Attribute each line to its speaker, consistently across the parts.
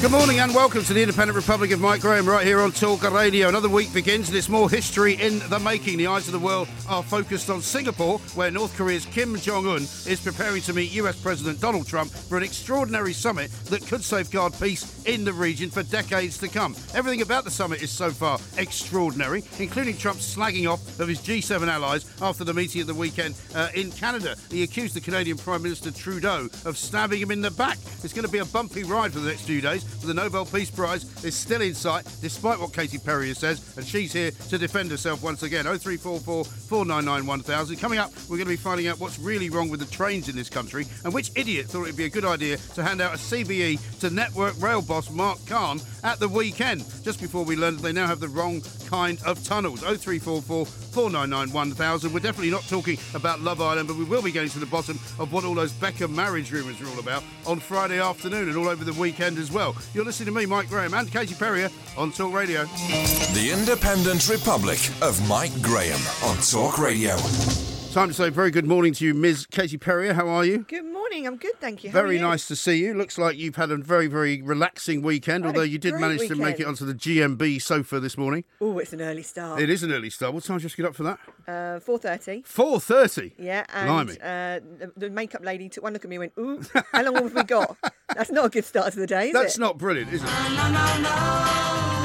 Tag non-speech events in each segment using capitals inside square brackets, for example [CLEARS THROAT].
Speaker 1: Good morning and welcome to the Independent Republic of Mike Graham right here on Talk Radio. Another week begins and it's more history in the making. The eyes of the world are focused on Singapore, where North Korea's Kim Jong un is preparing to meet US President Donald Trump for an extraordinary summit that could safeguard peace in the region for decades to come. Everything about the summit is so far extraordinary, including Trump's slagging off of his G7 allies after the meeting at the weekend uh, in Canada. He accused the Canadian Prime Minister Trudeau of stabbing him in the back. It's going to be a bumpy ride for the next few days. The Nobel Peace Prize is still in sight, despite what Katie Perrier says, and she's here to defend herself once again. 0344 499 1000. Coming up, we're going to be finding out what's really wrong with the trains in this country and which idiot thought it'd be a good idea to hand out a CBE to Network Rail boss Mark Carne at the weekend, just before we learned that they now have the wrong kind of tunnels. 0344 499 1000. We're definitely not talking about Love Island, but we will be getting to the bottom of what all those Beckham marriage rumours are all about on Friday afternoon and all over the weekend as well. You're listening to me, Mike Graham, and Katie Perrier on Talk Radio.
Speaker 2: The Independent Republic of Mike Graham on Talk Radio.
Speaker 1: Time to say very good morning to you, Ms. Katie Perrier. How are you?
Speaker 3: Good morning. I'm good, thank you. How are
Speaker 1: Very
Speaker 3: you?
Speaker 1: nice to see you. Looks like you've had a very, very relaxing weekend,
Speaker 3: Had
Speaker 1: although you did
Speaker 3: great
Speaker 1: manage to make it onto the GMB sofa this morning.
Speaker 3: Oh, it's an early start.
Speaker 1: It is an early start. What time did you just get up for that?
Speaker 3: Uh, Four thirty.
Speaker 1: 4.30?
Speaker 3: Yeah, and uh, the, the makeup lady took one look at me and went, "Ooh, how long have we got?" [LAUGHS] That's not a good start to the day, is
Speaker 1: That's
Speaker 3: it?
Speaker 1: not brilliant, is it?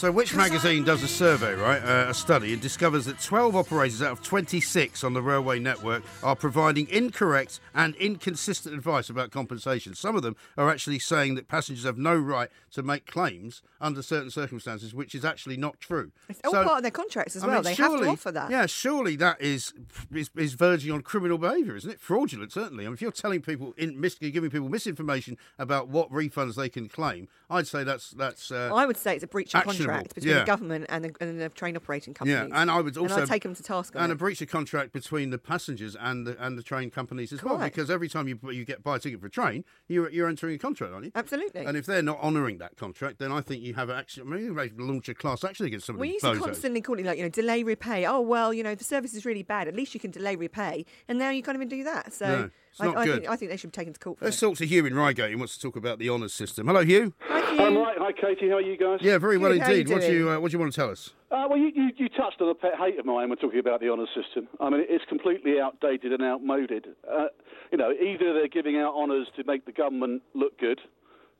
Speaker 1: So, which magazine does a survey, right? Uh, a study, and discovers that 12 operators out of 26 on the railway network are providing incorrect and inconsistent advice about compensation. Some of them are actually saying that passengers have no right to make claims under certain circumstances, which is actually not true.
Speaker 3: It's all
Speaker 1: So-
Speaker 3: part of their contracts as
Speaker 1: I
Speaker 3: well.
Speaker 1: mean,
Speaker 3: they
Speaker 1: surely,
Speaker 3: have to offer that.
Speaker 1: Yeah, surely that is, is is verging on criminal behaviour, isn't it? Fraudulent, certainly. I mean, if you're telling people, in, mis- giving people misinformation about what refunds they can claim, I'd say that's that's. Uh,
Speaker 3: I would say it's a breach of
Speaker 1: Actionable,
Speaker 3: contract between
Speaker 1: yeah.
Speaker 3: the government and the, and the train operating
Speaker 1: yeah, and I would also
Speaker 3: and I'd take them to task on
Speaker 1: and a breach of contract between the passengers and the and the train companies as well, because every time you you get buy a ticket for a train, you're you're entering a contract, aren't you?
Speaker 3: Absolutely.
Speaker 1: And if they're not honouring that contract, then I think you have actually, I mean, you launch a class action against some of
Speaker 3: we
Speaker 1: these
Speaker 3: used to
Speaker 1: bozos.
Speaker 3: constantly call it like, you know, delay repay. Oh, well, you know, the service is really bad. At least you can delay repay. And now you can't even do that. So
Speaker 1: No, it's
Speaker 3: I,
Speaker 1: not
Speaker 3: I,
Speaker 1: good.
Speaker 3: Think, I think they should be taken to court for
Speaker 1: Let's
Speaker 3: it.
Speaker 1: talk to Hugh in Reigate. He wants to talk about the honours system. Hello, Hugh.
Speaker 3: Thank you.
Speaker 4: I'm right. Hi, Katie. How are you guys?
Speaker 1: Yeah, very well
Speaker 3: Good, how you
Speaker 1: indeed. What do you uh, What do you want to tell us?
Speaker 4: Uh, well, you, you, you touched on a pet hate of mine when talking about the honours system. I mean, it's completely outdated and outmoded. Uh, you know, either they're giving out honours to make the government look good,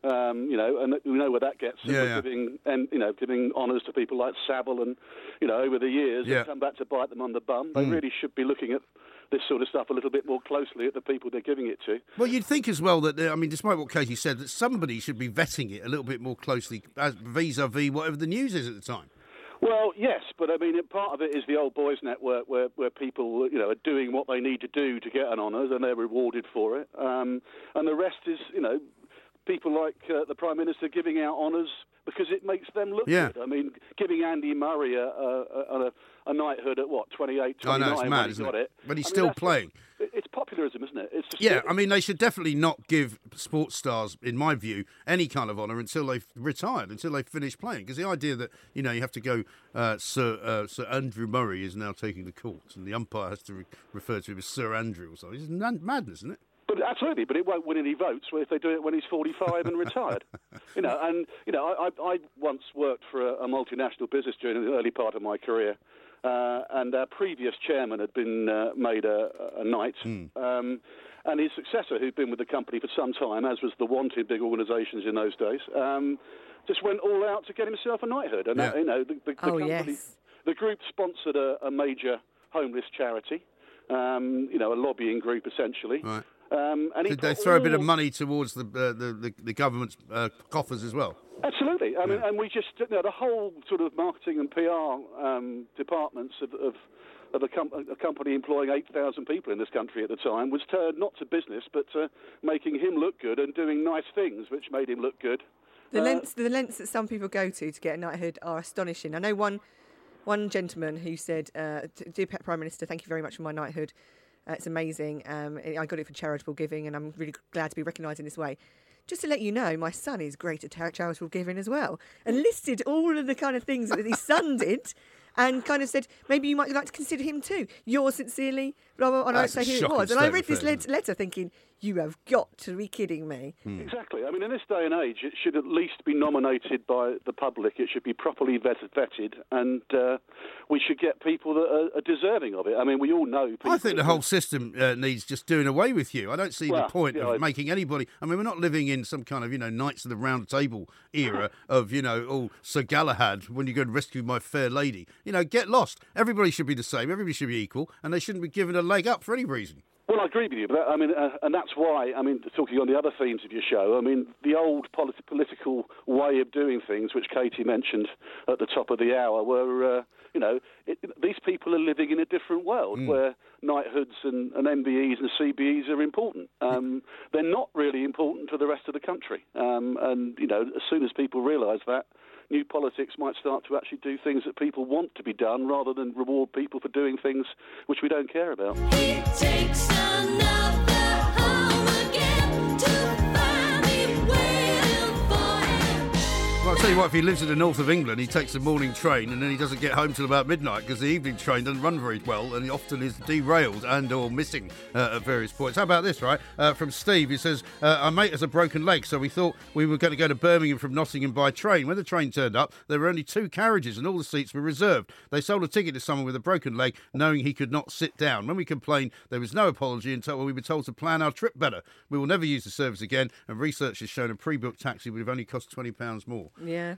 Speaker 4: um, you know, and we know where that gets.
Speaker 1: Yeah, yeah.
Speaker 4: Giving and you know, giving honours to people like Savile, and you know, over the years,
Speaker 1: Yeah.
Speaker 4: come back to bite them on the bum. They really should be looking at this sort of stuff a little bit more closely at the people they're giving it to.
Speaker 1: Well, you'd think as well that uh, I mean, despite what Katie said, that somebody should be vetting it a little bit more closely, as vis-a-vis whatever the news is at the time.
Speaker 4: Well, yes, but I mean, part of it is the old boys network, where where people, you know, are doing what they need to do to get an honours, and they're rewarded for it. Um, and the rest is, you know, people like uh, the prime minister giving out honours because it makes them look
Speaker 1: Yeah.
Speaker 4: good. I mean, giving Andy Murray a, a, a, a knighthood at what 28,
Speaker 1: I know it's mad,
Speaker 4: he
Speaker 1: isn't it?
Speaker 4: it.
Speaker 1: But he's
Speaker 4: I mean,
Speaker 1: still playing.
Speaker 4: It's populism. isn't it? It's just
Speaker 1: Yeah, I mean, they should definitely not give sports stars, in my view, any kind of honour until they've retired, until they've finished playing. Because the idea that you know you have to go, uh, Sir uh, Sir Andrew Murray is now taking the court, and the umpire has to re- refer to him as Sir Andrew or something. It's madness, isn't it?
Speaker 4: But absolutely, but it won't win any votes if they do it when he's 45 and retired. [LAUGHS] You know, and you know, I, I, I once worked for a, a multinational business during the early part of my career, uh, and our previous chairman had been uh, made a, a knight. Um, and his successor, who'd been with the company for some time, as was the wanted big organisations in those days, um, just went all out to get himself a knighthood. And that,
Speaker 1: Yeah.
Speaker 4: you know, the, the, the
Speaker 3: Oh,
Speaker 4: company,
Speaker 3: yes.
Speaker 4: the group sponsored a, a major homeless charity. Um, you know, a lobbying group essentially.
Speaker 1: Right.
Speaker 4: Um, and
Speaker 1: Did they
Speaker 4: put
Speaker 1: throw a bit of money towards the uh, the, the, the government's uh, coffers as well?
Speaker 4: Absolutely. I mean, and we just, you know, the whole sort of marketing and PR um, departments of, of, of a, com- a company employing 8,000 people in this country at the time was turned not to business, but to making him look good and doing nice things, which made him look good.
Speaker 3: The
Speaker 4: Uh,
Speaker 3: lengths, the lengths that some people go to to get a knighthood are astonishing. I know one, one gentleman who said, uh, "Dear Prime Minister, thank you very much for my knighthood. Uh, it's amazing. Um, I got it for charitable giving, and I'm really glad to be recognised in this way." Just to let you know, my son is great at charitable giving as well, and listed all of the kind of things that his [LAUGHS] son did, and kind of said maybe you might like to consider him too. Yours sincerely, And I won't say
Speaker 1: a
Speaker 3: who it was, and I read this
Speaker 1: affairs,
Speaker 3: letter thinking, you have got to be kidding me.
Speaker 4: Exactly. I mean, in this day and age, it should at least be nominated by the public. It should be properly vetted, and uh, we should get people that are, are deserving of it. I mean, we all know. People
Speaker 1: I think the whole system uh, needs just doing away with you. I don't see
Speaker 4: Well,
Speaker 1: the point
Speaker 4: yeah,
Speaker 1: of
Speaker 4: I-
Speaker 1: making anybody. I mean, we're not living in some kind of you know Knights of the Round Table era [LAUGHS] of you know oh Sir Galahad when you go and rescue my fair lady. You know, get lost. Everybody should be the same. Everybody should be equal, and they shouldn't be given a leg up for any reason.
Speaker 4: Well, I agree with you, but I mean, uh, and that's why I mean, talking on the other themes of your show, I mean, the old polit- political way of doing things, which Katie mentioned at the top of the hour, were, uh, you know, it, these people are living in a different world where knighthoods and, and MBEs and CBEs are important. Um, they're not really important to the rest of the country, um, and you know, as soon as people realise that. New politics might start to actually do things that people want to be done rather than reward people for doing things which we don't care about.
Speaker 1: Tell you what, if he lives in the north of England, he takes the morning train and then he doesn't get home till about midnight because the evening train doesn't run very well and he often is derailed and or missing uh, at various points. How about this, right? Uh, from Steve, he says, uh, our mate has a broken leg, so we thought we were going to go to Birmingham from Nottingham by train. When the train turned up, there were only two carriages and all the seats were reserved. They sold a ticket to someone with a broken leg, knowing he could not sit down. When we complained, there was no apology until we were told to plan our trip better. We will never use the service again, and research has shown a pre-booked taxi would have only cost £20 more.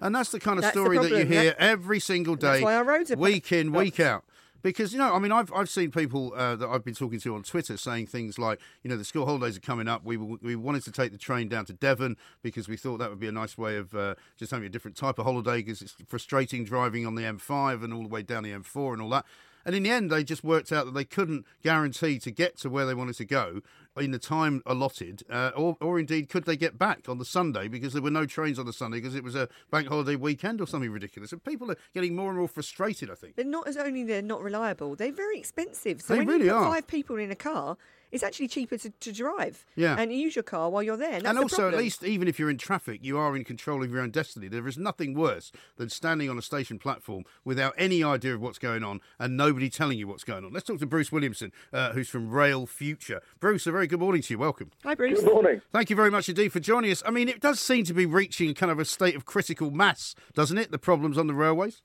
Speaker 1: And that's the kind of
Speaker 3: That's
Speaker 1: story that you hear
Speaker 3: yeah.
Speaker 1: every single day,
Speaker 3: That's why our roads are
Speaker 1: week in, week out. Because you know, I mean, I've I've seen people uh, that I've been talking to on Twitter saying things like, you know, the school holidays are coming up. We we wanted to take the train down to Devon because we thought that would be a nice way of uh, just having a different type of holiday because it's frustrating driving on the M5 and all the way down the M4 and all that. And in the end, they just worked out that they couldn't guarantee to get to where they wanted to go in the time allotted, uh, or, or indeed could they get back on the Sunday because there were no trains on the Sunday because it was a bank holiday weekend or something ridiculous. And people are getting more and more frustrated, I think.
Speaker 3: They're not as only they're not reliable, they're very expensive. So
Speaker 1: They
Speaker 3: when
Speaker 1: really
Speaker 3: you put
Speaker 1: are.
Speaker 3: five people in a car, it's actually cheaper to, to drive.
Speaker 1: Yeah.
Speaker 3: And use your car while you're there. And, that's
Speaker 1: and
Speaker 3: the
Speaker 1: also, at least, even if you're in traffic, you are in control of your own destiny. There is nothing worse than standing on a station platform without any idea of what's going on and nobody telling you what's going on. Let's talk to Bruce Williamson, uh, who's from Rail Future. Bruce, a very good morning to you. Welcome.
Speaker 3: Hi, Bruce.
Speaker 5: Good morning.
Speaker 1: Thank you very much indeed for joining us. I mean, it does seem to be reaching kind of a state of critical mass, doesn't it? The problems on the railways.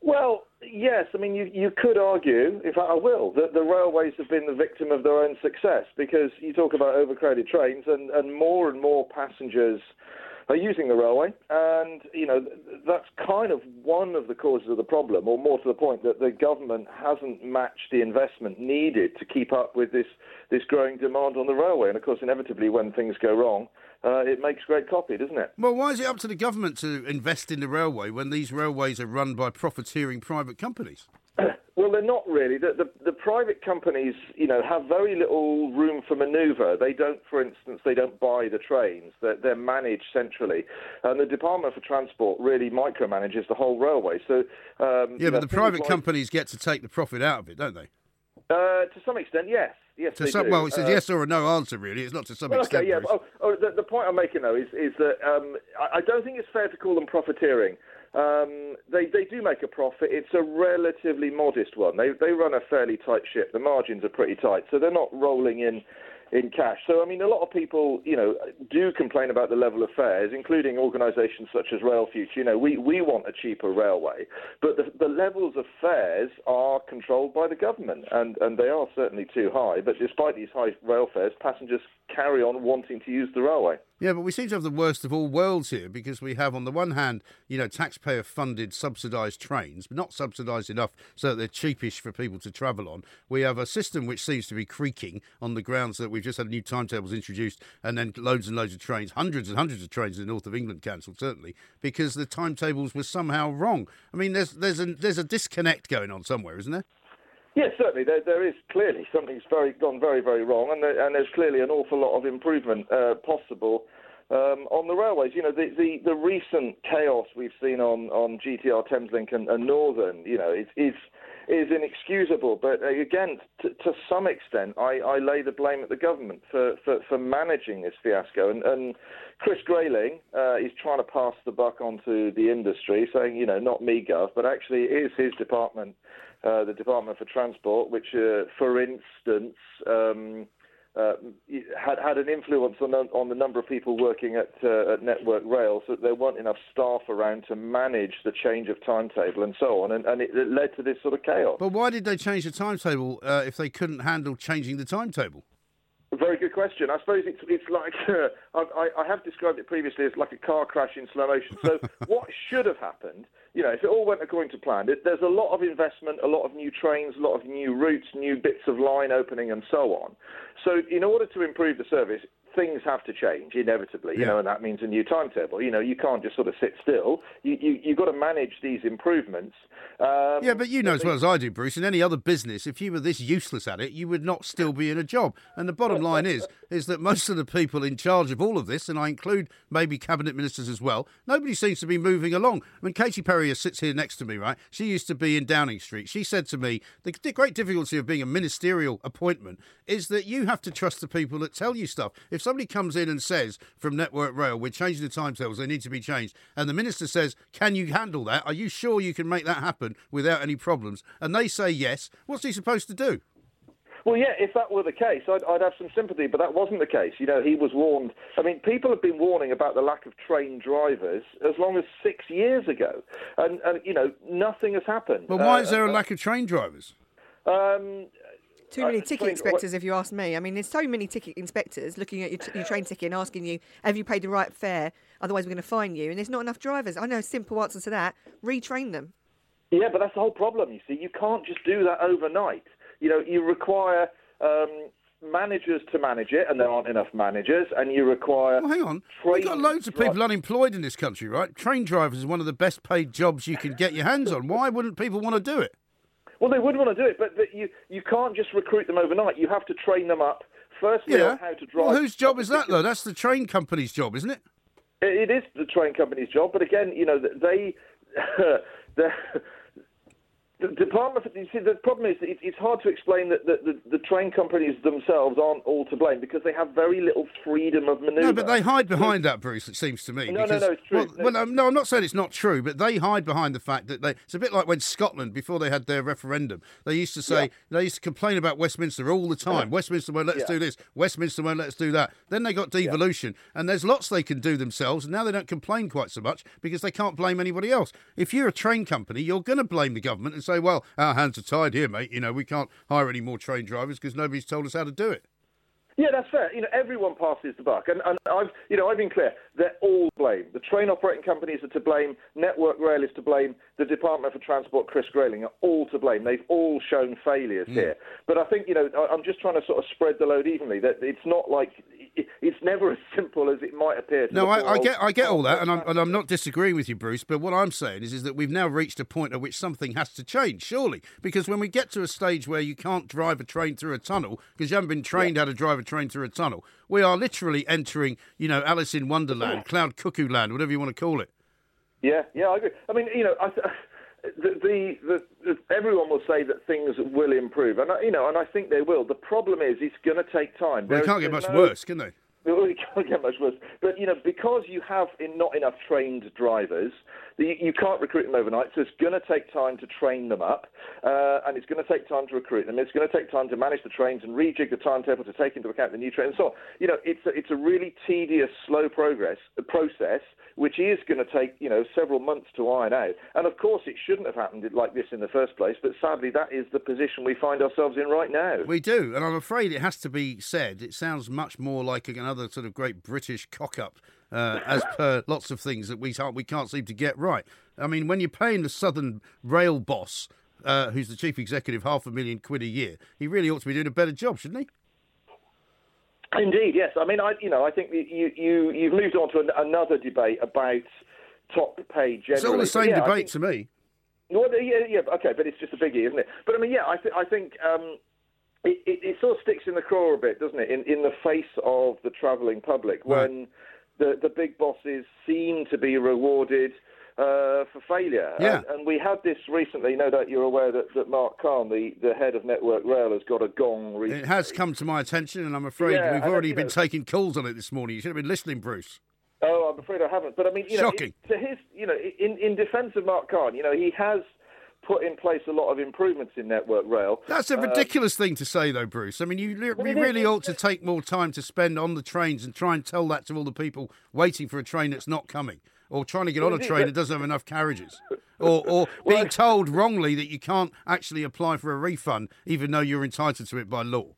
Speaker 5: Well, yes. I mean, you, you could argue, in fact, I will, that the railways have been the victim of their own success because you talk about overcrowded trains and, and more and more passengers are using the railway. And, you know, that's kind of one of the causes of the problem, or more to the point, that the government hasn't matched the investment needed to keep up with this, this growing demand on the railway. And, of course, inevitably, when things go wrong, uh, it makes great copy, doesn't it?
Speaker 1: Well, why is it up to the government to invest in the railway when these railways are run by profiteering private companies? [CLEARS THROAT]
Speaker 5: Well, they're not really. The, the, the private companies, you know, have very little room for manoeuvre. They don't, for instance, they don't buy the trains. They're, they're managed centrally, and the Department for Transport really micromanages the whole railway. So, um,
Speaker 1: Yeah, but the private
Speaker 5: like-
Speaker 1: companies get to take the profit out of it, don't they?
Speaker 5: Uh, to some extent, yes. Yes,
Speaker 1: To
Speaker 5: they
Speaker 1: some,
Speaker 5: do.
Speaker 1: well, it's a
Speaker 5: Uh,
Speaker 1: yes or a no answer, really. It's not to some
Speaker 5: Well,
Speaker 1: extent.
Speaker 5: okay, yeah.
Speaker 1: Bruce.
Speaker 5: Oh, oh, the, the point I'm making though is is that um, I, I don't think it's fair to call them profiteering. Um, they they do make a profit. It's a relatively modest one. They they run a fairly tight ship. The margins are pretty tight, so they're not rolling in in cash. So I mean, a lot of people, you know, do complain about the level of fares, including organisations such as Rail Future. You know, we we want a cheaper railway, but the, the levels of fares are controlled by the government, and and they are certainly too high. But despite these high rail fares, passengers carry on wanting to use the railway.
Speaker 1: Yeah, but we seem to have the worst of all worlds here because we have, on the one hand, you know, taxpayer funded subsidised trains, but not subsidised enough so that they're cheapish for people to travel on. We have a system which seems to be creaking on the grounds that we've just had new timetables introduced and then loads and loads of trains, hundreds and hundreds of trains in the north of England cancelled, certainly, because the timetables were somehow wrong. I mean, there's, there's, a, there's a disconnect going on somewhere, isn't there?
Speaker 5: Yes, certainly. There, there is clearly something's very gone very, very wrong, and, there, and there's clearly an awful lot of improvement uh, possible um, on the railways. You know, the, the, the recent chaos we've seen on, on GTR, Thameslink, and, and Northern, you know, is is is inexcusable. But uh, again, t- to some extent, I, I lay the blame at the government for, for, for managing this fiasco. And, and Chris Grayling uh, is trying to pass the buck onto the industry, saying, you know, not me, Gov, but actually it is his department uh, the Department for Transport, which, uh, for instance, um, uh, had had an influence on the, on the number of people working at uh, at Network Rail, so that there weren't enough staff around to manage the change of timetable and so on, and, and it, it led to this sort of chaos.
Speaker 1: But why did they change the timetable uh, if they couldn't handle changing the timetable?
Speaker 5: Very good question. I suppose it's it's like [LAUGHS] I, I have described it previously as like a car crash in slow motion. So [LAUGHS] what should have happened? You know, if it all went according to plan, there's a lot of investment, a lot of new trains, a lot of new routes, new bits of line opening, and so on. So in order to improve the service, things have to change inevitably. You
Speaker 1: Yeah.
Speaker 5: know, and that means a new timetable. You know, you can't just sort of sit still. You you you've got to manage these improvements. Um,
Speaker 1: Yeah, but you know as well as I do, Bruce, in any other business, if you were this useless at it, you would not still be in a job. And the bottom line is, [LAUGHS] is that most of the people in charge of all of this, and I include maybe cabinet ministers as well, nobody seems to be moving along. I mean, Katie Perrier sits here next to me, right? She used to be in Downing Street. She said to me, the, the great difficulty of being a ministerial appointment is that you have to trust the people that tell you stuff. If somebody comes in and says from Network Rail, we're changing the timetables, they need to be changed, and the minister says, can you handle that? Are you sure you can make that happen without any problems? And they say yes, what's he supposed to do?
Speaker 5: Well, yeah, if that were the case, I'd, I'd have some sympathy, but that wasn't the case. You know, he was warned. I mean, people have been warning about the lack of trained drivers as long as six years ago, and, and you know, nothing has happened.
Speaker 1: But why
Speaker 5: Uh,
Speaker 1: is there a
Speaker 5: uh,
Speaker 1: lack of train drivers?
Speaker 5: Um,
Speaker 3: Too many
Speaker 5: Uh,
Speaker 3: ticket
Speaker 5: train-
Speaker 3: inspectors, if you ask me. I mean, there's so many ticket inspectors looking at your, t- your train ticket and asking you, have you paid the right fare? Otherwise, we're going to fine you. And there's not enough drivers. I know a simple answer to that. Retrain them.
Speaker 5: Yeah, but that's the whole problem. You see, you can't just do that overnight. You know, you require um, managers to manage it, and there aren't enough managers, and you require.
Speaker 1: Well, hang on. We've got loads of people unemployed in this country, right? Train drivers is one of the best paid jobs you can get your hands on. Why wouldn't people want to do it?
Speaker 5: Well, they would want to do it, but, but you you can't just recruit them overnight. You have to train them up. Firstly,
Speaker 1: Yeah.
Speaker 5: on how to drive.
Speaker 1: Well, whose job is that, though? That's the train company's job, isn't it?
Speaker 5: It it is the train company's job, but again, you know, they. [LAUGHS] the, the department. You see, the problem is it, it's hard to explain that the, the, the train companies themselves aren't all to blame because they have very little freedom of manoeuvre.
Speaker 1: No, but they hide behind that, Bruce. It seems to me.
Speaker 5: No, no,
Speaker 1: because,
Speaker 5: no, it's true.
Speaker 1: Well,
Speaker 5: No.
Speaker 1: well, um, no, I'm not saying it's not true, but they hide behind the fact that they. It's a bit like when Scotland, before they had their referendum, they used to say they used to complain about Westminster all the time. Westminster won't let us
Speaker 5: Yeah.
Speaker 1: do this. Westminster won't let us do that. Then they got devolution, and there's lots they can do themselves. And now they don't complain quite so much because they can't blame anybody else. If you're a train company, you're going to blame the government and say, "Well, our hands are tied here, mate. You know, we can't hire any more train drivers because nobody's told us how to do it."
Speaker 5: Yeah, that's fair. You know, everyone passes the buck, and, and I've, you know, I've been clear. They're all to blame. The train operating companies are to blame. Network Rail is to blame. The Department for Transport, Chris Grayling, are all to blame. They've all shown failures hmm. here. But I think, you know, I- I'm just trying to sort of spread the load evenly. That it's not like it's never as simple as it might appear. To
Speaker 1: No, I, I get, I get all that, and I'm, and I'm not disagreeing with you, Bruce. But what I'm saying is, is that we've now reached a point at which something has to change, surely, because when we get to a stage where you can't drive a train through a tunnel because you haven't been trained how to drive a train through a tunnel, we are literally entering, you know, Alice in Wonderland, Cloud Cuckoo Land, whatever you want to call it.
Speaker 5: Yeah, yeah, I agree. I mean, you know, I, the, the, the, everyone will say that things will improve, and I, you know, and I think they will. The problem is, it's going to take time.
Speaker 1: Well, they can't get much
Speaker 5: no-
Speaker 1: worse, can they? [LAUGHS]
Speaker 5: It can't get much worse. But you know, because you have in, not enough trained drivers, you can't recruit them overnight. So it's going to take time to train them up, uh, and it's going to take time to recruit them. It's going to take time to manage the trains and rejig the timetable to take into account the new trains so. You know, it's a, it's a really tedious, slow progress process, which is going to take you know several months to iron out. And of course, it shouldn't have happened like this in the first place. But sadly, that is the position we find ourselves in right now.
Speaker 1: We do, and I'm afraid it has to be said. It sounds much more like another sort of great British cock up, uh, as per lots of things that we can't we can't seem to get right. I mean, when you're paying the Southern Rail boss, uh, who's the chief executive, half a million quid a year, he really ought to be doing a better job, shouldn't he?
Speaker 5: Indeed, yes. I mean, I you know, I think you you you've moved on to an, another debate about top pay generally.
Speaker 1: It's all the same
Speaker 5: yeah,
Speaker 1: debate
Speaker 5: think-
Speaker 1: to me.
Speaker 5: Well, yeah, yeah, okay, but it's just a biggie, isn't it? But I mean, yeah, I, th- I think um, it, it, it sort of sticks in the craw a bit, doesn't it? In in the face of the travelling public when the the big bosses seem to be rewarded. Uh, for failure,
Speaker 1: Yeah.
Speaker 5: and, and we had this recently. No doubt you're aware that, that Mark Carne, the, the head of Network Rail, has got a gong. Recently.
Speaker 1: It has come to my attention, and I'm afraid
Speaker 5: Yeah,
Speaker 1: we've already been
Speaker 5: know-
Speaker 1: taking calls on it this morning. You should have been listening, Bruce.
Speaker 5: Oh, I'm afraid I haven't. But I mean, you know,
Speaker 1: Shocking.
Speaker 5: it- to his, you know, in in defence of Mark Carne, you know, he has put in place a lot of improvements in Network Rail.
Speaker 1: That's a
Speaker 5: Uh,
Speaker 1: ridiculous thing to say, though, Bruce. I mean, you, re- we
Speaker 5: it is.
Speaker 1: really ought to take more time to spend on the trains and try and tell that to all the people waiting for a train that's not coming, or trying to get on a train that doesn't have enough carriages, or, or [LAUGHS] being told wrongly that you can't actually apply for a refund even though you're entitled to it by law.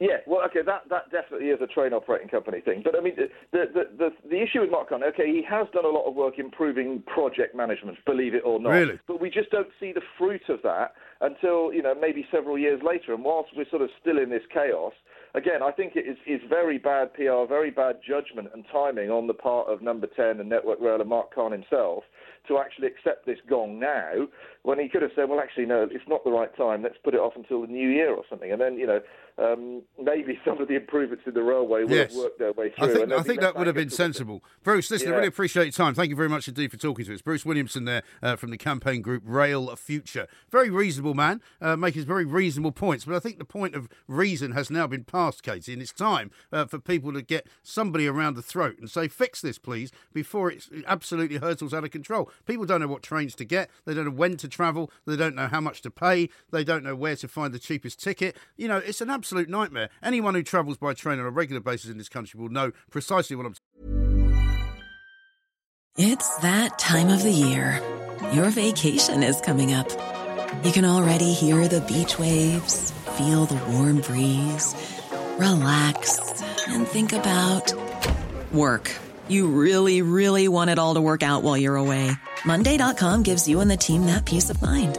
Speaker 5: Yeah, well, okay, that, that definitely is a train operating company thing. But I mean, the, the, the, the issue with Mark Carne, okay, he has done a lot of work improving project management, believe it or not.
Speaker 1: Really?
Speaker 5: But we just don't see the fruit of that until, you know, maybe several years later. And whilst we're sort of still in this chaos, again, I think it is, is very bad PR, very bad judgment and timing on the part of Number 10 and Network Rail and Mark Carne himself to actually accept this gong now when he could have said, well, actually, no, it's not the right time. Let's put it off until the new year or something. And then, you know, um, maybe some of the improvements in the railway would
Speaker 1: Yes.
Speaker 5: have worked their way
Speaker 1: I
Speaker 5: through.
Speaker 1: think, I think
Speaker 5: less
Speaker 1: that would have been sensible. Bruce, listen, I really appreciate your time. Thank you very much indeed for talking to us. Bruce Williamson there uh, from the campaign group Rail Future. Very reasonable man, uh, making very reasonable points. But I think the point of reason has now been passed, Katie, and it's time uh, for people to get somebody around the throat and say, fix this, please, before it absolutely hurtles out of control. People don't know what trains to get. They don't know when to travel. They don't know how much to pay. They don't know where to find the cheapest ticket. You know, it's an absolute nightmare. Anyone who travels by train on a regular basis in this country will know precisely what I'm
Speaker 6: It's that time of the year. Your vacation is coming up. You can already hear the beach waves, feel the warm breeze, relax, and think about work. You really, really want it all to work out while you're away. Monday.com gives you and the team that peace of mind.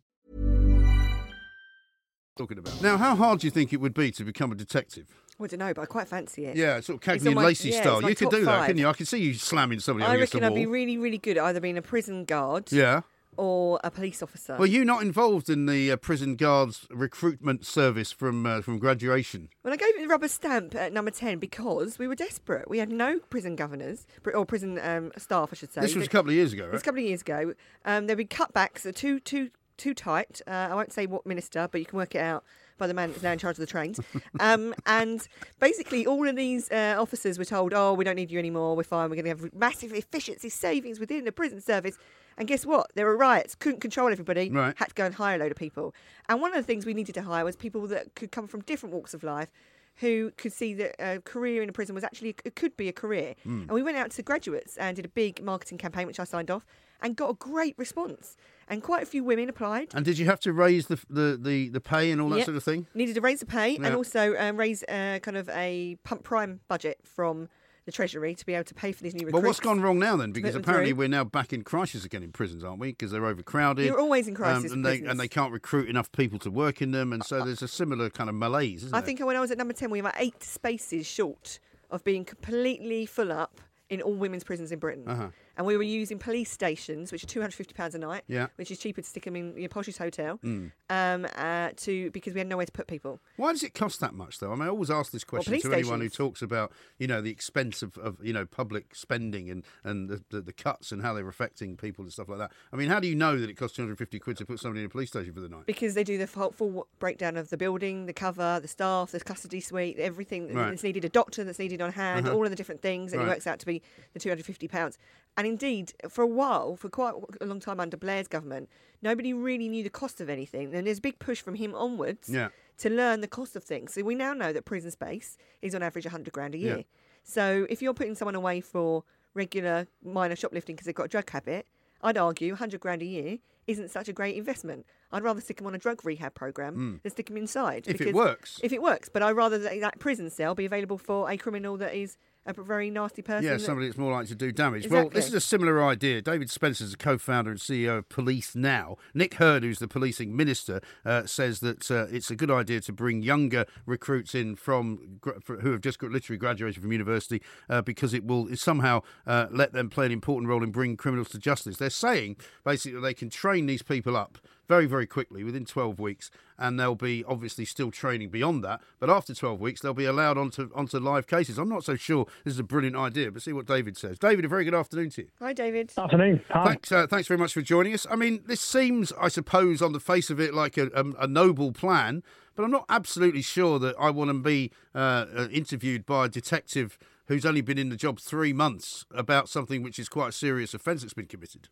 Speaker 1: talking about. Now, how hard do you think it would be to become a detective?
Speaker 3: I don't know, but I quite fancy it.
Speaker 1: Yeah, sort of Cagney
Speaker 3: on
Speaker 1: and
Speaker 3: my-
Speaker 1: Lacey
Speaker 3: yeah,
Speaker 1: style. You could do that,
Speaker 3: five.
Speaker 1: couldn't you? I can see you slamming somebody
Speaker 3: I
Speaker 1: against
Speaker 3: reckon
Speaker 1: the
Speaker 3: I'd
Speaker 1: wall.
Speaker 3: be really, really good at either being a prison guard
Speaker 1: yeah.
Speaker 3: or a police officer.
Speaker 1: Were you not involved in the uh, prison guards recruitment service from uh, from graduation?
Speaker 3: Well, I gave it the rubber stamp at number 10 because we were desperate. We had no prison governors, pr- or prison um, staff, I should say.
Speaker 1: This was a couple of years ago,
Speaker 3: This
Speaker 1: right?
Speaker 3: was a couple of years ago. Um, there'd be cutbacks, uh, too, too, too tight. Uh, I won't say what minister, but you can work it out. by the man that's now in charge of the trains. Um, [LAUGHS] and basically, all of these uh, officers were told, "Oh, we don't need you anymore. We're fine. We're going to have massive efficiency savings within the prison service." And guess what? There were riots. Couldn't control everybody.
Speaker 1: Right.
Speaker 3: Had to go and hire a load of people. And one of the things we needed to hire was people that could come from different walks of life. Who could see that a career in a prison was actually it could be a career,
Speaker 1: Hmm.
Speaker 3: and we went out to graduates and did a big marketing campaign, which I signed off, and got a great response. And quite a few women applied.
Speaker 1: And did you have to raise the the, the, the pay and all that
Speaker 3: Yep.
Speaker 1: sort of thing?
Speaker 3: Needed to raise the pay
Speaker 1: Yeah.
Speaker 3: and also um, raise uh, kind of a pump prime budget from the Treasury to be able to pay for these new recruits.
Speaker 1: Well, what's gone wrong now then? Because apparently
Speaker 3: through.
Speaker 1: we're now back in crisis again in prisons, aren't we? Because they're overcrowded.
Speaker 3: You're always in crisis
Speaker 1: and they and they can't recruit enough people to work in them, and so there's a similar kind of malaise, isn't
Speaker 3: I
Speaker 1: there?
Speaker 3: think when I was at number 10, we were about eight spaces short of being completely full up in all women's prisons in Britain.
Speaker 1: Uh-huh.
Speaker 3: And we were using police stations, which are £250 a night,
Speaker 1: Yeah.
Speaker 3: which is cheaper to stick them in your poshest hotel,
Speaker 1: Mm.
Speaker 3: um, uh, to because we had nowhere to put people.
Speaker 1: Why does it cost that much, though? I mean, I always ask this question
Speaker 3: police
Speaker 1: to anyone who talks about, you know, the expense of, of you know, public spending and, and the, the, the cuts and how they're affecting people and stuff like that. I mean, how do you know that it costs 250 quid to put somebody in a police station for the night?
Speaker 3: Because they do the full, full breakdown of the building, the cover, the staff, the custody suite, everything
Speaker 1: Right.
Speaker 3: that's needed, a doctor that's needed on hand,
Speaker 1: Uh-huh.
Speaker 3: all of the different things, and
Speaker 1: Right.
Speaker 3: it works out to be the £250. And indeed, for a while, for quite a long time under Blair's government, nobody really knew the cost of anything. And there's a big push from him onwards
Speaker 1: Yeah.
Speaker 3: to learn the cost of things. So we now know that prison space is on average 100 grand a
Speaker 1: Yeah.
Speaker 3: year. So if you're putting someone away for regular minor shoplifting because they've got a drug habit, I'd argue 100 grand a year isn't such a great investment. I'd rather stick them on a drug rehab program
Speaker 1: Mm.
Speaker 3: than stick them inside.
Speaker 1: If it works.
Speaker 3: If it works. But I'd rather that, that prison cell be available for a criminal that is a very nasty person.
Speaker 1: Yeah, somebody that's more likely to do damage. Well, this is a similar idea. David Spencer is a co-founder and CEO of Police Now. Nick Hurd, who's the policing minister, uh, says that uh, it's a good idea to bring younger recruits in from who have just got literally graduated from university uh, because it will somehow uh, let them play an important role in bringing criminals to justice. They're saying basically they can train these people up very, very quickly within 12 weeks, and they'll be obviously still training beyond that. But after 12 weeks, they'll be allowed onto onto live cases. I'm not so sure this is a brilliant idea, but see what David says. David, a very good afternoon to you.
Speaker 3: Hi, David.
Speaker 7: Afternoon. Hi.
Speaker 1: Thanks, uh, thanks very much for joining us. I mean, this seems, I suppose, on the face of it, like a, a, a noble plan, but I'm not absolutely sure that I want to be uh, uh, interviewed by a detective who's only been in the job three months about something which is quite a serious offence that's been committed.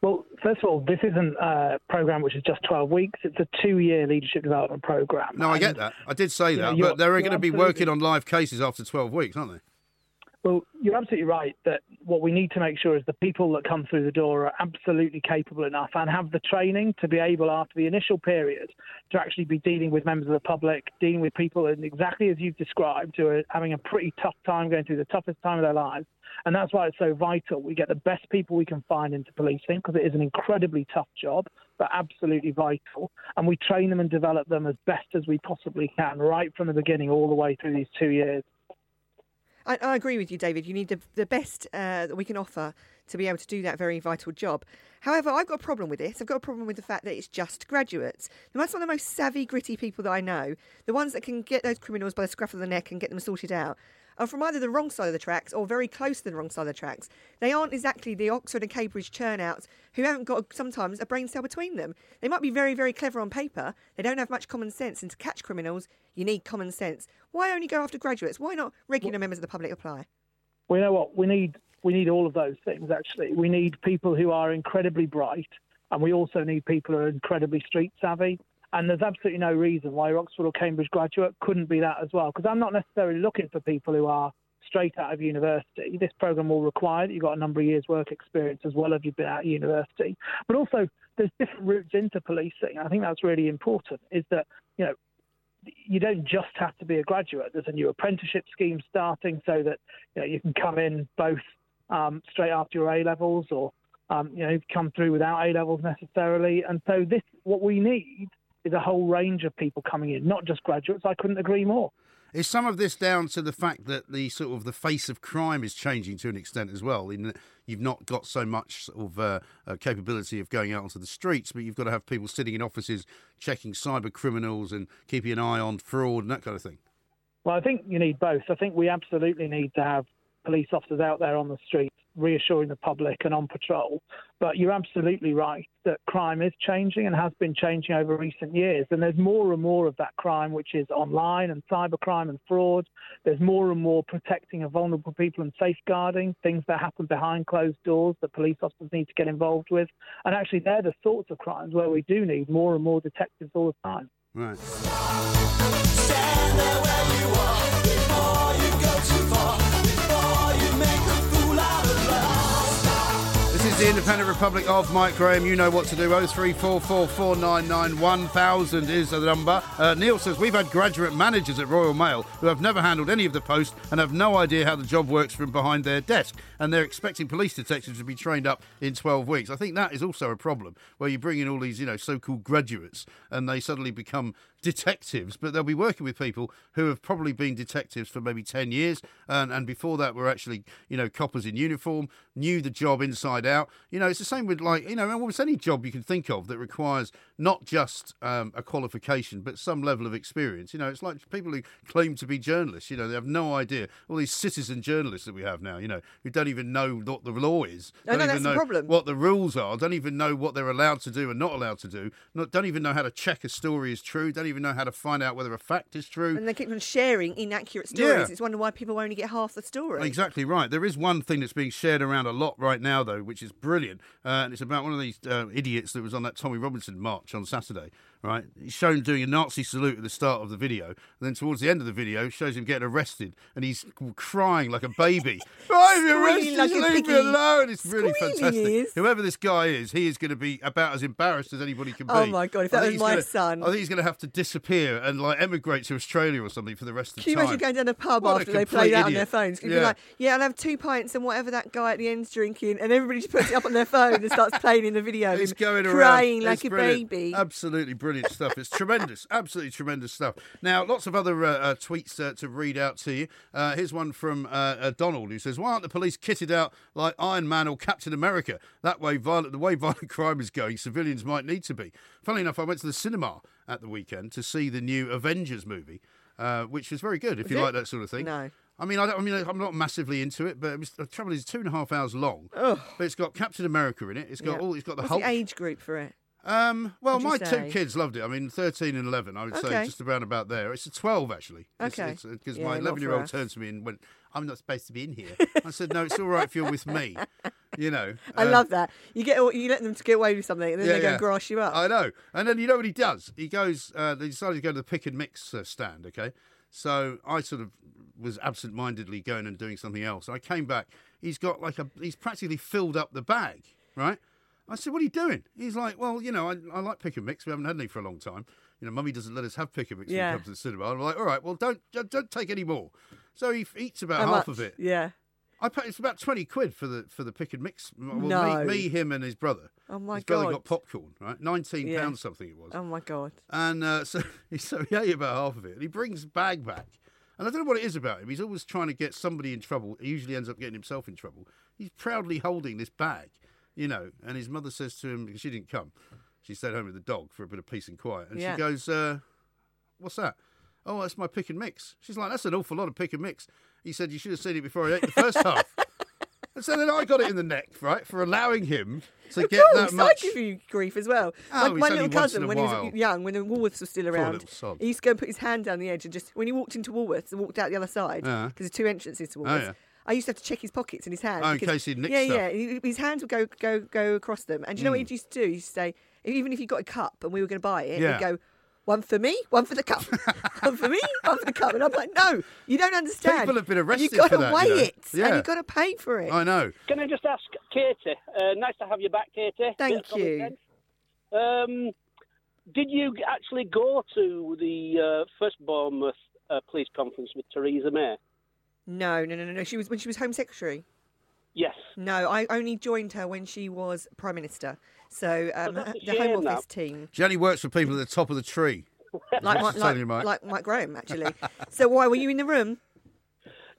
Speaker 7: Well, first of all, this isn't a program which is just 12 weeks. It's a two-year leadership development program.
Speaker 1: No, I get that. I did say
Speaker 7: know,
Speaker 1: that, but they're going to be working on live cases after 12 weeks, aren't they?
Speaker 7: Well, you're absolutely right that what we need to make sure is the people that come through the door are absolutely capable enough and have the training to be able, after the initial period, to actually be dealing with members of the public, dealing with people in exactly as you've described, who are having a pretty tough time going through the toughest time of their lives. And that's why it's so vital. We get the best people we can find into policing because it is an incredibly tough job, but absolutely vital. And we train them and develop them as best as we possibly can, right from the beginning all the way through these two years.
Speaker 3: I, I agree with you, David. You need the, the best uh, that we can offer to be able to do that very vital job. However, I've got a problem with this. I've got a problem with the fact that it's just graduates. Now, that's one of the most savvy, gritty people that I know. The ones that can get those criminals by the scruff of the neck and get them sorted out are from either the wrong side of the tracks or very close to the wrong side of the tracks. They aren't exactly the Oxford and Cambridge churnouts who haven't got sometimes a brain cell between them. They might be very, very clever on paper. They don't have much common sense. And to catch criminals, you need common sense. Why only go after graduates? Why not regular members of the public apply?
Speaker 7: Well, you know what? We need we need all of those things. Actually, we need people who are incredibly bright, and we also need people who are incredibly street savvy. And there's absolutely no reason why your Oxford or Cambridge graduate couldn't be that as well. Because I'm not necessarily looking for people who are straight out of university. This program will require that you've got a number of years' work experience as well if you've been of university. But also, there's different routes into policing. I think that's really important. Is that you know you don't just have to be a graduate. There's a new apprenticeship scheme starting so that you know you can come in both um, straight after your A levels or um, you know come through without A levels necessarily. And so this what we need is a whole range of people coming in, not just graduates. I couldn't agree more.
Speaker 1: Is some of this down to the fact that the sort of the face of crime is changing to an extent as well? In that you've not got so much sort of uh, uh, capability of going out onto the streets, but you've got to have people sitting in offices checking cyber criminals and keeping an eye on fraud and that kind of thing.
Speaker 7: Well, I think you need both. I think we absolutely need to have police officers out there on the streets reassuring the public and on patrol. But you're absolutely right that crime is changing and has been changing over recent years. And there's more and more of that crime, which is online and cybercrime and fraud. There's more and more protecting of vulnerable people and safeguarding things that happen behind closed doors that police officers need to get involved with. And actually, they're the sorts of crimes where we do need more and more detectives all the time.
Speaker 1: Right. The Independent Republic of Mike Graham. You know what to do. 03444991000 is the number. Uh, Neil says we've had graduate managers at Royal Mail who have never handled any of the post and have no idea how the job works from behind their desk. And they're expecting police detectives to be trained up in 12 weeks. I think that is also a problem where you bring in all these, you know, so-called graduates and they suddenly become detectives, but they'll be working with people who have probably been detectives for maybe 10 years. And, and before that were actually, you know, coppers in uniform, knew the job inside out. You know, it's the same with like, you know, almost any job you can think of that requires not just um, a qualification, but some level of experience. You know, it's like people who claim to be journalists, you know, they have no idea. All these citizen journalists that we have now, you know, who don't even know what the law is,
Speaker 3: No,
Speaker 1: don't
Speaker 3: no,
Speaker 1: even
Speaker 3: that's the
Speaker 1: know
Speaker 3: problem.
Speaker 1: what the rules are, don't even know what they're allowed to do and not allowed to do, not, don't even know how to check a story is true, don't even know how to find out whether a fact is true.
Speaker 3: And they keep on sharing inaccurate stories.
Speaker 1: Yeah.
Speaker 3: It's wonder why people only get half the story.
Speaker 1: Exactly right. There is one thing that's being shared around a lot right now, though, which is brilliant, uh, and it's about one of these uh, idiots that was on that Tommy Robinson march on Saturday. Right, he's shown doing a Nazi salute at the start of the video, and then towards the end of the video, shows him getting arrested, and he's crying like a baby. [LAUGHS] I'm arrested,
Speaker 3: like a
Speaker 1: leave me alone. It's really fantastic. Whoever this guy is, he is going to be about as embarrassed as anybody can oh be.
Speaker 3: Oh, my God, if that was my
Speaker 1: gonna-
Speaker 3: son.
Speaker 1: I think he's going to have to disappear and like emigrate to Australia or something for the rest of time.
Speaker 3: Can you imagine going down a pub
Speaker 1: What a
Speaker 3: after they
Speaker 1: complete
Speaker 3: play that on their phones? You'd
Speaker 1: Yeah.
Speaker 3: be like, yeah, I'll have two pints and whatever that guy at the end's drinking, and everybody just puts it up on their phone and starts playing in the video.
Speaker 1: It's
Speaker 3: him
Speaker 1: going around.
Speaker 3: crying like
Speaker 1: It's
Speaker 3: a
Speaker 1: brilliant.
Speaker 3: baby.
Speaker 1: Absolutely brilliant stuff. It's tremendous. Absolutely tremendous stuff. Now, lots of other uh, uh, tweets uh, to read out to you. Uh, here's one from uh, uh, Donald who says, "Why aren't the police kitted out like Iron Man or Captain America? That way, violent, the way violent [LAUGHS] crime is going, civilians might need to be." Funnily enough, I went to the cinema at the weekend to see the new Avengers movie, uh, which was very good. If
Speaker 3: Was
Speaker 1: you
Speaker 3: it?
Speaker 1: like that sort of thing.
Speaker 3: No.
Speaker 1: I mean, I, don't, I mean, I'm not massively into it, but it was, the trouble is, two and a half hours long.
Speaker 3: Ugh.
Speaker 1: But it's got Captain America in it. It's got
Speaker 3: Yeah.
Speaker 1: all. It's got the
Speaker 3: What's
Speaker 1: Hulk.
Speaker 3: the age group for it?
Speaker 1: Um, well,
Speaker 3: you
Speaker 1: my two kids loved it. I mean, 13 and 11, I would say, just around about there. It's a 12, actually.
Speaker 3: Okay.
Speaker 1: Because
Speaker 3: Yeah,
Speaker 1: my
Speaker 3: not
Speaker 1: 11 year old
Speaker 3: us.
Speaker 1: turned to me and went, I'm not supposed to be in here. [LAUGHS] I said, no, it's all right if you're with me. [LAUGHS] You know.
Speaker 3: I
Speaker 1: um,
Speaker 3: love that. You get you let them to get away with something, and then they go grass you up.
Speaker 1: I know. And then you know what he does? He goes, uh, they decided to go to the pick and mix uh, stand, okay? So I sort of was absent mindedly going and doing something else. I came back. He's got like a, he's practically filled up the bag, right? I said, what are you doing? He's like, well, you know, I, I like pick and mix. We haven't had any for a long time. You know, mummy doesn't let us have pick and mix
Speaker 3: Yeah.
Speaker 1: when we come to the cinema. And I'm like, all right, well, don't, don't, don't take any more. So he f- eats about
Speaker 3: How
Speaker 1: half
Speaker 3: much?
Speaker 1: of it.
Speaker 3: Yeah.
Speaker 1: I paid, it's about 20 quid for the for the pick and mix. Well,
Speaker 3: No.
Speaker 1: me, me, him, and his brother.
Speaker 3: Oh, my
Speaker 1: his brother
Speaker 3: God.
Speaker 1: got popcorn, right? 19
Speaker 3: Yeah.
Speaker 1: pounds something it was.
Speaker 3: Oh my god.
Speaker 1: And uh, [LAUGHS] so, he, so he ate about half of it. And he brings the bag back. And I don't know what it is about him. He's always trying to get somebody in trouble. He usually ends up getting himself in trouble. He's proudly holding this bag, you know. And his mother says to him, because she didn't come, she stayed home with the dog for a bit of peace and quiet. And
Speaker 3: Yeah.
Speaker 1: she goes, uh, What's that? Oh, that's my pick and mix. She's like, That's an awful lot of pick and mix. He said, You should have seen it before I ate the first half. [LAUGHS] And so then I got it in the neck, right, for allowing him to
Speaker 3: Of
Speaker 1: get
Speaker 3: course,
Speaker 1: that much.
Speaker 3: I give you grief as well.
Speaker 1: Oh,
Speaker 3: my my little cousin, when he was young, when the Woolworths was still around, he used to go and put his hand down the edge and just when he walked into Woolworths and walked out the other side because
Speaker 1: Yeah.
Speaker 3: there's two entrances to
Speaker 1: Oh,
Speaker 3: Woolworths.
Speaker 1: yeah.
Speaker 3: I used to have to check his pockets and his hands.
Speaker 1: Oh, in case he'd nicked
Speaker 3: Yeah,
Speaker 1: stuff.
Speaker 3: yeah. His hands would go go go across them. And do you know what he
Speaker 1: Mm.
Speaker 3: used to do? He used to say, even if he got a cup and we were going to buy it,
Speaker 1: Yeah.
Speaker 3: he'd go. One for me, one for the cup. [LAUGHS] one for me, one for the cup. And I'm like, no, you don't understand.
Speaker 1: People have been arrested
Speaker 3: You've got
Speaker 1: for
Speaker 3: to
Speaker 1: that, you
Speaker 3: weigh
Speaker 1: know.
Speaker 3: it,
Speaker 1: Yeah.
Speaker 3: and you've got to pay for it.
Speaker 1: I know.
Speaker 8: Can I just ask Katie? Uh, nice to have you back, Katie.
Speaker 3: Thank
Speaker 8: Bit of common
Speaker 3: you.
Speaker 8: Um, did you actually go to the uh, first Bournemouth uh, police conference with Theresa May?
Speaker 3: No, no, no, no, no. She was when she was Home Secretary.
Speaker 8: Yes.
Speaker 3: No, I only joined her when she was Prime Minister. So um,
Speaker 8: that's
Speaker 3: the Home
Speaker 8: shame,
Speaker 3: Office
Speaker 8: that.
Speaker 3: team,
Speaker 1: She only works for people at the top of the tree.
Speaker 3: like Mike,
Speaker 1: telling you,
Speaker 3: like,
Speaker 1: Mike.
Speaker 3: like Mike Graham, actually. so why were you in the room?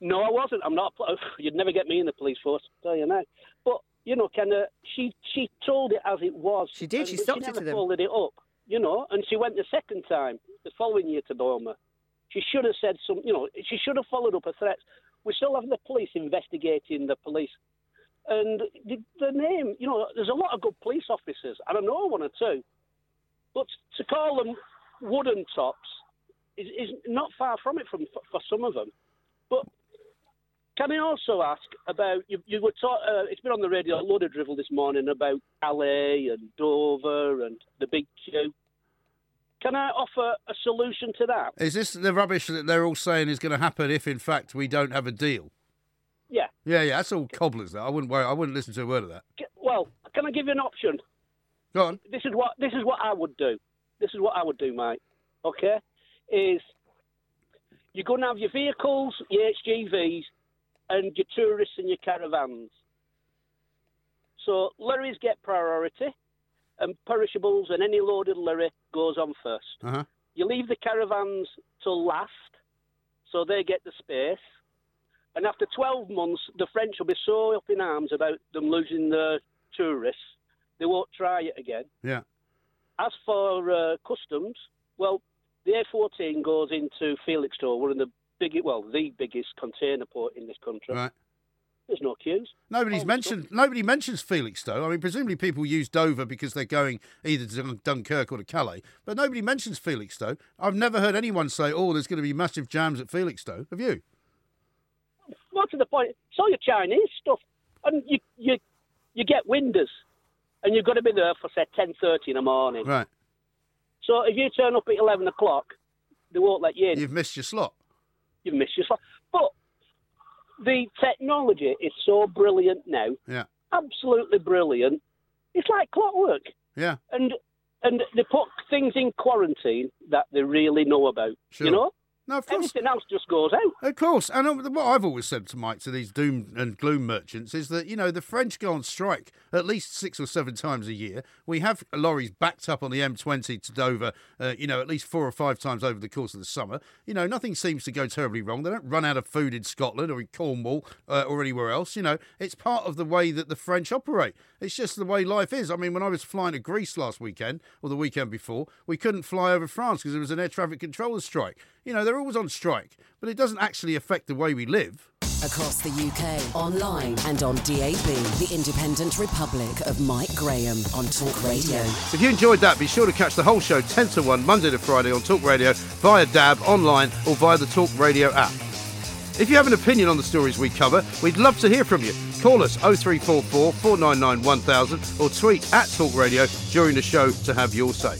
Speaker 8: No, I wasn't. I'm not. [LAUGHS] You'd never get me in the police force. I'll Tell you now. But you know, kind of, she she told it as it was.
Speaker 3: She did, she
Speaker 8: but
Speaker 3: stopped
Speaker 8: she
Speaker 3: it to them.
Speaker 8: folded it up. You know, and she went the second time, the following year to Bournemouth. She should have said some. You know, she should have followed up her threats. We're still having the police investigating the police. And the, the name, you know, there's a lot of good police officers, and I know one or two, but to call them wooden tops is, is not far from it from for some of them. But can I also ask about you? You were taught. Uh, it's been on the radio a load of drivel this morning about LA and Dover and the Big Q. Can I offer a solution to that?
Speaker 1: Is this the rubbish that they're all saying is going to happen if, in fact, we don't have a deal?
Speaker 8: Yeah.
Speaker 1: Yeah, yeah, that's all cobblers. That I wouldn't worry. I wouldn't listen to a word of that.
Speaker 8: Well, can I give you an option?
Speaker 1: Go on.
Speaker 8: This is what this is what I would do. This is what I would do, mate. Okay, is you're going to have your vehicles, your HGVs, and your tourists and your caravans. So lorries get priority, and perishables and any loaded lorry goes on first.
Speaker 1: Uh huh.
Speaker 8: You leave the caravans till last, so they get the space. And after 12 months, the French will be so up in arms about them losing their tourists, they won't try it again.
Speaker 1: Yeah.
Speaker 8: As for uh, customs, well, the A14 goes into Felixstowe, one of the biggest, well, the biggest container port in this country.
Speaker 1: Right.
Speaker 8: There's no queues.
Speaker 1: Nobody's mentioned. Nobody mentions Felixstowe. I mean, presumably people use Dover because they're going either to Dunkirk or to Calais, but nobody mentions Felixstowe. I've never heard anyone say, "Oh, there's going to be massive jams at Felixstowe." Have you?
Speaker 8: More to the point, it's all your Chinese stuff, and you you you get windows, and you've got to be there for say 10:30 in the morning.
Speaker 1: Right.
Speaker 8: So if you turn up at 11 o'clock, they won't let you in.
Speaker 1: You've missed your slot.
Speaker 8: You've missed your slot. But the technology is so brilliant now,
Speaker 1: Yeah.
Speaker 8: absolutely brilliant. It's like clockwork.
Speaker 1: Yeah.
Speaker 8: And and they put things in quarantine that they really know about.
Speaker 1: Sure.
Speaker 8: You know?
Speaker 1: No, of course.
Speaker 8: Everything else just goes out.
Speaker 1: Of course, and uh, what I've always said to Mike to these doom and gloom merchants is that you know the French go on strike at least six or seven times a year. We have lorries backed up on the M20 to Dover, uh, you know, at least four or five times over the course of the summer. You know, nothing seems to go terribly wrong. They don't run out of food in Scotland or in Cornwall uh, or anywhere else. You know, it's part of the way that the French operate. It's just the way life is. I mean, when I was flying to Greece last weekend or the weekend before, we couldn't fly over France because there was an air traffic controller strike. You know, they're always on strike, but it doesn't actually affect the way we live.
Speaker 9: Across the UK, online and on DAB, the Independent Republic of Mike Graham on Talk Radio.
Speaker 1: So if you enjoyed that, be sure to catch the whole show 10 to 1 Monday to Friday on Talk Radio via DAB, online, or via the Talk Radio app. If you have an opinion on the stories we cover, we'd love to hear from you. Call us 0344 499 1000 or tweet at Talk Radio during the show to have your say.